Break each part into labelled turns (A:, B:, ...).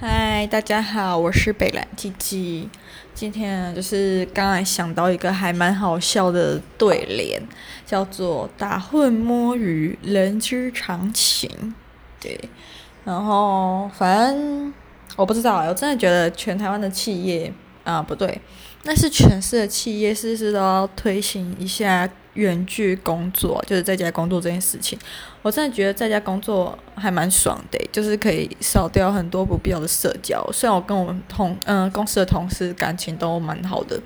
A: 嗨，大家好，我是北兰鸡鸡。今天就是刚才想到一个还蛮好笑的对联，叫做“打混摸鱼，人之常情”。对，然后反正我不知道，我真的觉得全台湾的企业啊，不对，那是全市的企业，是不是都要推行一下远距工作，就是在家工作这件事情。我真的觉得在家工作还蛮爽的，就是可以少掉很多不必要的社交。虽然我跟我们同嗯、公司的同事感情都蛮好的，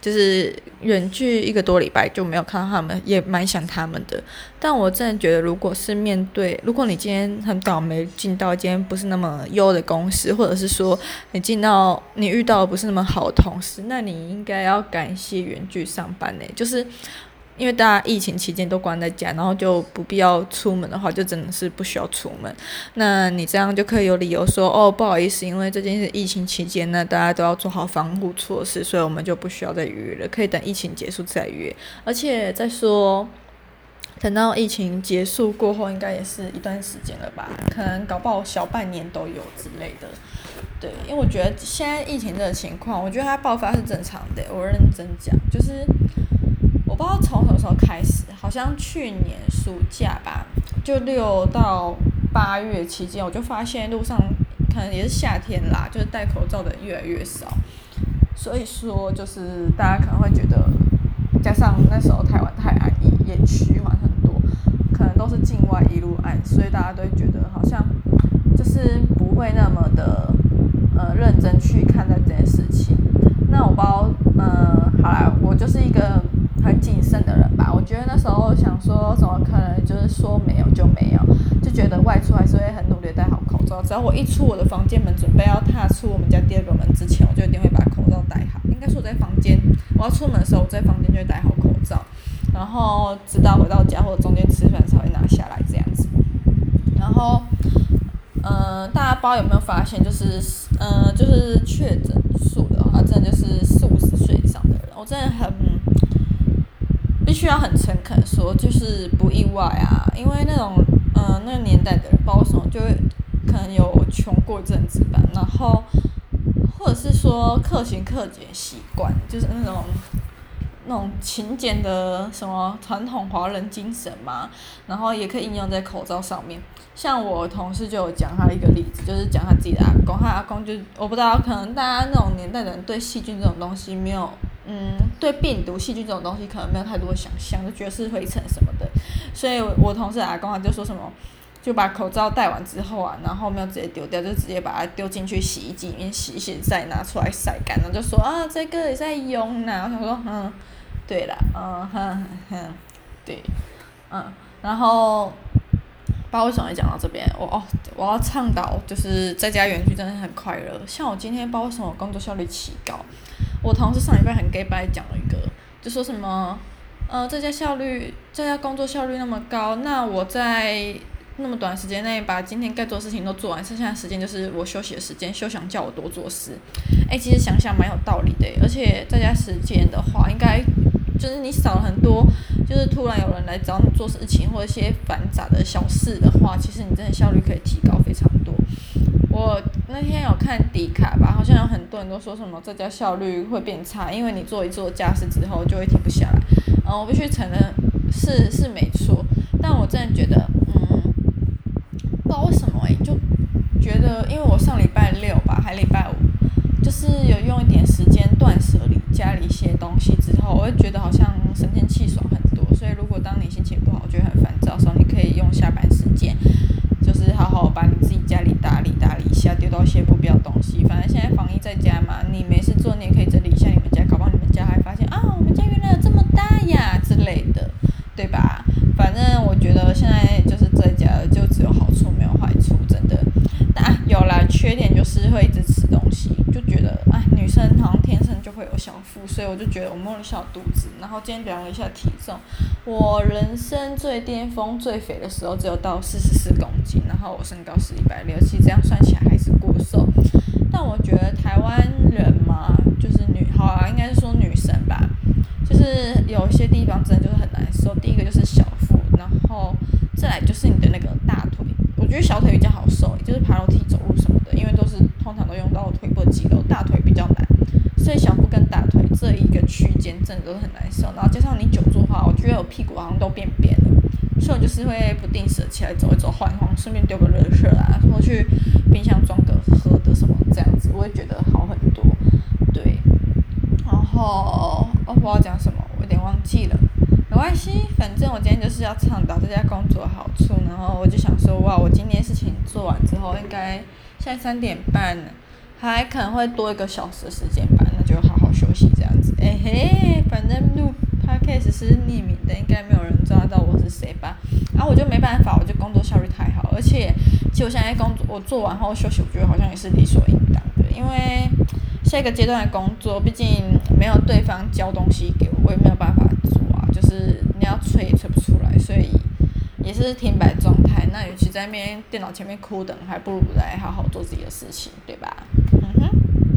A: 就是远距一个多礼拜就没有看到他们，也蛮想他们的。但我真的觉得，如果是面对，如果你今天很倒霉进到今天不是那么优的公司，或者是说你进到你遇到不是那么好的同事，那你应该要感谢远距上班呢，就是。因为大家疫情期间都关在家，然后就不必要出门的话，就真的是不需要出门。那你这样就可以有理由说，哦，不好意思，因为这件事疫情期间呢，大家都要做好防护措施，所以我们就不需要再预约了，可以等疫情结束再约。而且再说，等到疫情结束过后，应该也是一段时间了吧？可能搞不好小半年都有之类的。对，因为我觉得现在疫情这个情况，我觉得它爆发是正常的。我认真讲，就是。我不知道从什么时候开始，好像去年暑假吧，就六到八月期间，我就发现路上可能也是夏天啦，就是戴口罩的越来越少。所以说，就是大家可能会觉得，加上那时候台湾太安逸，也趋缓很多，可能都是境外一路安，所以大家都觉得好像就是不会那么的呃认真去看待这件事情。那我不知道，嗯、呃，好啦，我就是一个。我觉得那时候想说，怎么可能就是说没有就没有，就觉得外出还是会很努力戴好口罩。只要我一出我的房间门，准备要踏出我们家第二个门之前，我就一定会把口罩戴好。应该说我在房间，我要出门的时候，我在房间就会戴好口罩，然后直到回到家或者中间吃饭才会拿下来这样子。然后，嗯、呃，大家不知道有没有发现，就是，嗯、呃，就是确诊数的话，真的就是四五十岁以上的人，我真的很。必须要很诚恳说，就是不意外啊，因为那种，嗯、那个年代的人，包括什么就会可能有穷过一阵子吧，然后或者是说克勤克俭习惯，就是那种那种勤俭的什么传统华人精神嘛，然后也可以应用在口罩上面。像我同事就有讲他一个例子，就是讲他自己的阿公，他阿公就我不知道，可能大家那种年代的人对细菌这种东西没有。嗯，对病毒、细菌这种东西可能没有太多的想象，就觉得是灰尘什么的。所以我同事阿公啊就说什么，就把口罩戴完之后啊，然后没有直接丢掉，就直接把它丢进去洗衣机里面洗洗，再拿出来晒干了，就说啊，这个也在用呢。我想说，嗯，对了，嗯哼哼，对，嗯，然后不知道为什么会讲到这边，我哦，我要倡导就是在家园区真的很快乐。像我今天不知道为什么工作效率奇高。我同事上礼拜很假掰讲了一个，就说什么，呃，在家效率，在家工作效率那么高，那我在那么短时间内把今天该做的事情都做完，剩下的时间就是我休息的时间，休想叫我多做事。哎，其实想想蛮有道理的，而且在家时间的话，应该就是你少了很多，就是突然有人来找你做事情或者一些繁杂的小事的话，其实你真的效率可以提高非常多。我那天有看迪卡吧，像有很多人都说什么在家效率会变差，因为你做一做家事之后就会停不下来。嗯，我必须承认是是没错，但我真的觉得，嗯，不知道为什么诶，就觉得因为我上礼拜六吧，还礼拜五，就是有用一点时间断舍离家里一些东西之后，我会觉得好像神清气爽很多。所以如果当你心情不好，觉得很烦躁的时候，你可以用下班时间。就是好好把你自己家里打理打理一下，丢掉一些不必要东西。反正现在家嘛，你没事做，你也可以整理一下你们家，搞不好你们家还发现啊，我们家原来有这么大呀之类的，对吧？反正我觉得现在就是在家就只有好处没有坏处，真的。但啊，有啦，缺点就是会一直吃东西，就觉得啊，女生好像天生就会有小腹，所以我就觉得我摸了小肚子，然后今天量了一下体重。我人生最巅峰、最肥的时候只有到四十四公斤，然后我身高是一百六，其实这样算起来还是过瘦。但我觉官人嘛，就是女，好啊，应该是说女神吧，就是有些地方真的就是很难受，第一个就是小腹，然后再来就是你的那个大腿，我觉得小腿比较好瘦，就是爬楼梯、走路什么的，因为都是通常都用到腿部的肌肉，大腿比较难。所以小腹跟大腿这一个区间真的都很难受，然后加上你久坐的话，我觉得我屁股好像都变扁了，所以我就是会不定时的起来走一走，晃一晃，顺便丢个热水啊，然后去冰箱装。的什么这样子，我会觉得好很多。对，然后我不知道讲什么，我有点忘记了。没关系，反正我今天就是要倡导这家工作的好处，然后我就想说，哇，我今天事情做完之后，应该现在三点半，还可能会多一个小时时间吧，那就好好休息这样子。哎嘿，反正录 podcast 是匿名的，应该没有人抓到我是谁吧？然后我就没办法，我就工作效率太好，而且其实我现在工作，我做完后休息，我觉得好像也是理所应当的，因为下一个阶段的工作，毕竟没有对方交东西给我，我也没有办法做啊，就是你要催也催不出来，所以也是停摆状态。那与其在那边电脑前面哭等，还不如来好好做自己的事情，对吧？